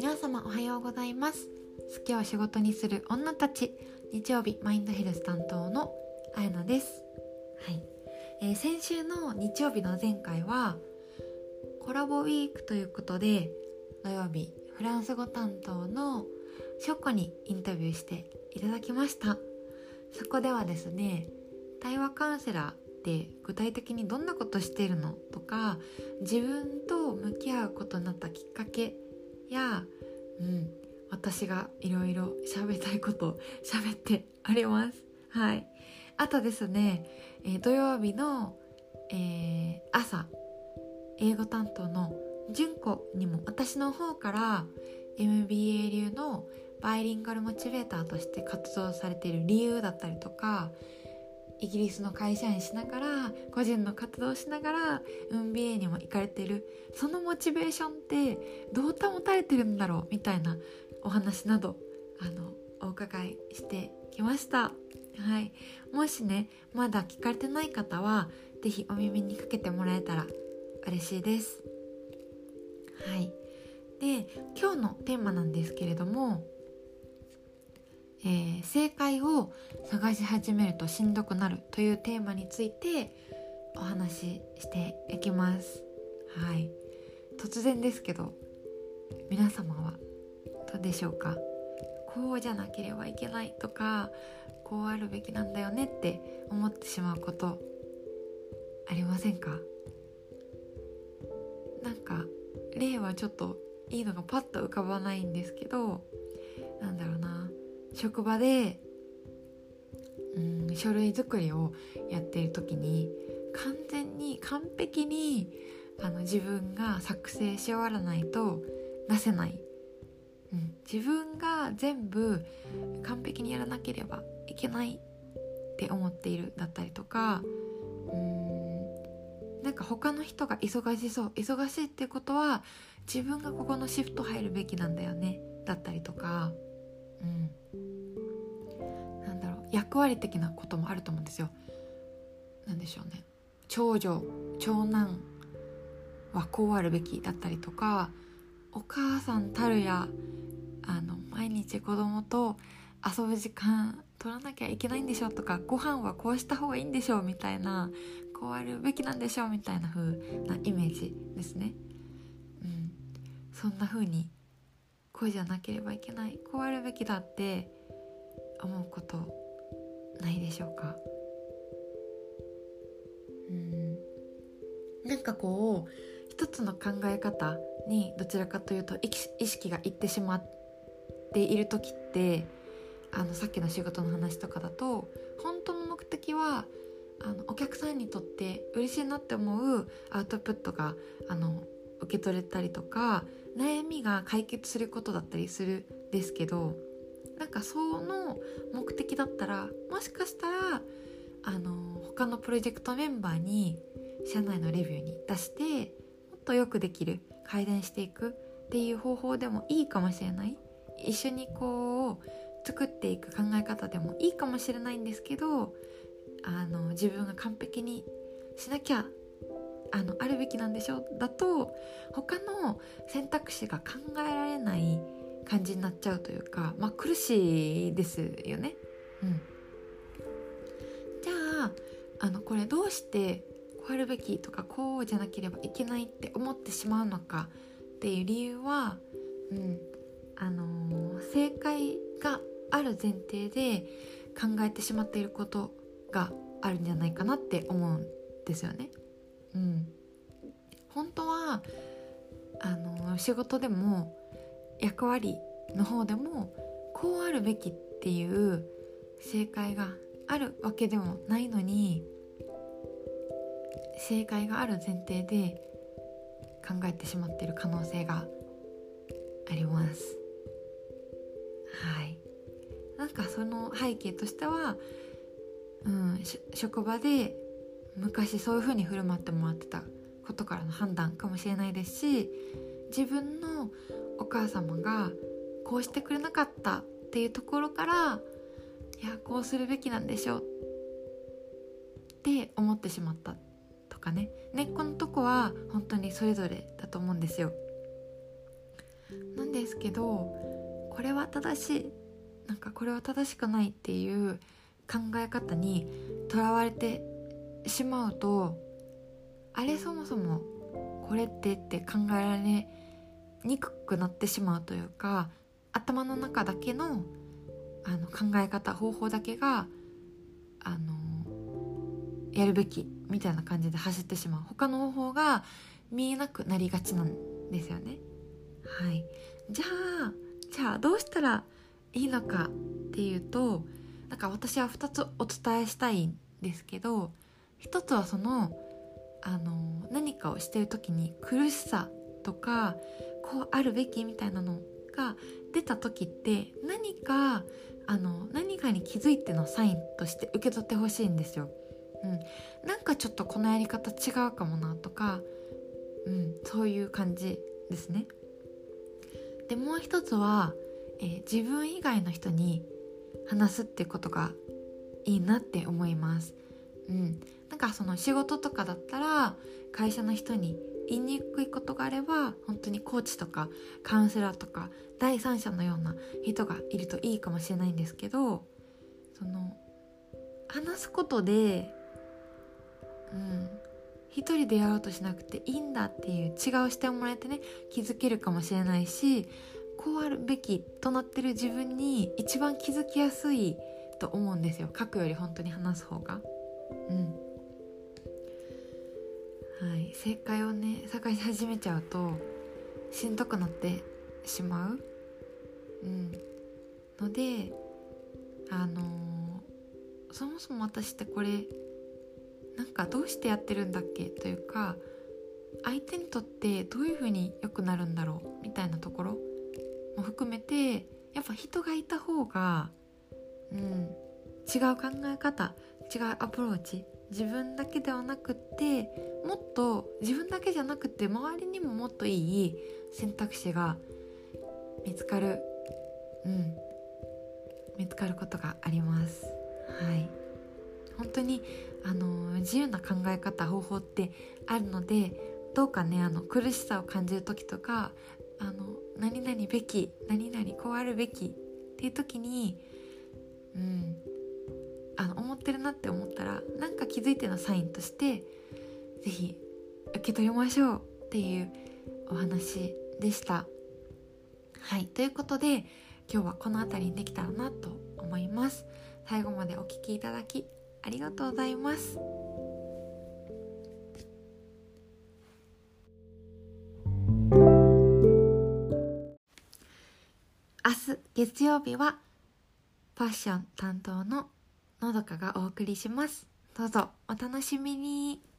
皆様おはようございます。好きを仕事にする女たち。日曜日マインドヘルス担当のあやなです。はい、えー、先週の日曜日の前回はコラボウィークということで土曜日フランス語担当のショコにインタビューしていただきました。そこではですね対話カウンセラーって具体的にどんなことしてるのとか自分と向き合うことになったきっかけや、うん、私がいろいろ喋りたいこと喋っております。はい。あとですね、えー、土曜日の、えー、朝、英語担当の純子にも私の方から MBA 流のバイリンガルモチベーターとして活動されている理由だったりとかイギリスの会社員しながら個人の活動しながら MBA にも行かれてる。そのモチベーションってどう保たれてるんだろうみたいなお話などあのお伺いしてきました。はい。もしねまだ聞かれてない方は是非お耳にかけてもらえたら嬉しいです。はい。で今日のテーマなんですけれどもえー、正解を探し始めるとしんどくなるというテーマについてお話ししていきます。はい。突然ですけど皆様はどうでしょうか？こうじゃなければいけないとかこうあるべきなんだよねって思ってしまうことありませんか？なんか例はちょっといいのがパッと浮かばないんですけどなんだろう職場でうん書類作りをやっている時に完全に完璧にあの自分が作成し終わらないと出せない、うん、自分が全部完璧にやらなければいけないって思っているだったりとかうんなんか他の人が忙しそう忙しいってことは自分がここのシフト入るべきなんだよねだったりとか。うん。なんだろう。役割的なこともあると思うんですよ。なんでしょうね。長女長男はこうあるべきだったりとかお母さんたるやあの毎日子供と遊ぶ時間取らなきゃいけないんでしょとかご飯はこうした方がいいんでしょうみたいなこうあるべきなんでしょうみたいな風なイメージですね。うん、そんな風にこうじゃなければいけない。こうあるべきだって思うことないでしょうか？うん。なんかこう一つの考え方にどちらかというと意識がいってしまっている時ってあのさっきの仕事の話とかだと本当の目的はあのお客さんにとって嬉しいなって思うアウトプットがあの受け取れたりとか悩みが解決することだったりするんですけどなんかその目的だったらもしかしたらあの他のプロジェクトメンバーに社内のレビューに出してもっとよくできる改善していくっていう方法でもいいかもしれない。一緒にこう作っていく考え方でもいいかもしれないんですけどあの自分が完璧にしなきゃあのあるべきなんでしょうだと他の選択肢が考えられない感じになっちゃうというかまあ苦しいですよね。うん、じゃああのこれどうしてこうあるべきとかこうじゃなければいけないって思ってしまうのかっていう理由は、うんあのー、正解がある前提で考えてしまっていることがあるんじゃないかなって思うんですよね。うん、本当はあの仕事でも役割の方でもこうあるべきっていう正解があるわけでもないのに正解がある前提で考えてしまっている可能性があります。はい。なんかその背景としては、うん、職場で昔そういう風に振る舞ってもらってたことからの判断かもしれないですし自分のお母様がこうしてくれなかったっていうところからいやこうするべきなんでしょうって思ってしまったとかね根っこのとこは本当にそれぞれだと思うんですよ。なんですけどこれは正しいなんかこれは正しくないっていう考え方にとらわれてしまうとあれそもそもこれってって考えられにくくなってしまうというか頭の中だけのあの考え方方法だけがあのやるべきみたいな感じで走ってしまう他の方法が見えなくなりがちなんですよね。はい、じゃあじゃあどうしたらいいのかっていうとなんか私は2つお伝えしたいんですけど1つはそのあの何かをしてる時に苦しさとかこうあるべきみたいなのが出た時って何かあの何かに気づいてのサインとして受け取ってほしいんですよ。うん、なんかちょっとこのやり方違うかもなとか、うん、そういう感じですね。でもう一つは、えー、自分以外の人に話すっていうことがいいなって思います。うん、なんかその仕事とかだったら会社の人に言いにくいことがあれば本当にコーチとかカウンセラーとか第三者のような人がいるといいかもしれないんですけどその話すことでうん一人でやろうとしなくていいんだっていう違う視点をもらえてね気づけるかもしれないしこうあるべきとなってる自分に一番気づきやすいと思うんですよ書くより本当に話す方が。うん。はい、正解をね探し始めちゃうとしんどくなってしまう、うん、のであのー、そもそも私ってこれなんかどうしてやってるんだっけ？というか相手にとってどういう風に良くなるんだろう？みたいなところも含めてやっぱ人がいた方が、うん、違う考え方違うアプローチ。自分だけではなくってもっと自分だけじゃなくて周りにももっといい選択肢が見つかる。うん。見つかることがあります。はい。本当にあの自由な考え方方法ってあるのでどうかねあの苦しさを感じる時とかあの何々べき何々こうあるべきっていう時にうん。あの思ってるなって思ったらなんか気づいてのサインとして是非受け取りましょうっていうお話でした。はいということで今日はこの辺りにできたらなと思います。最後までお聴きいただきありがとうございます。明日月曜日はファッション担当ののどかがお送りします。どうぞお楽しみに。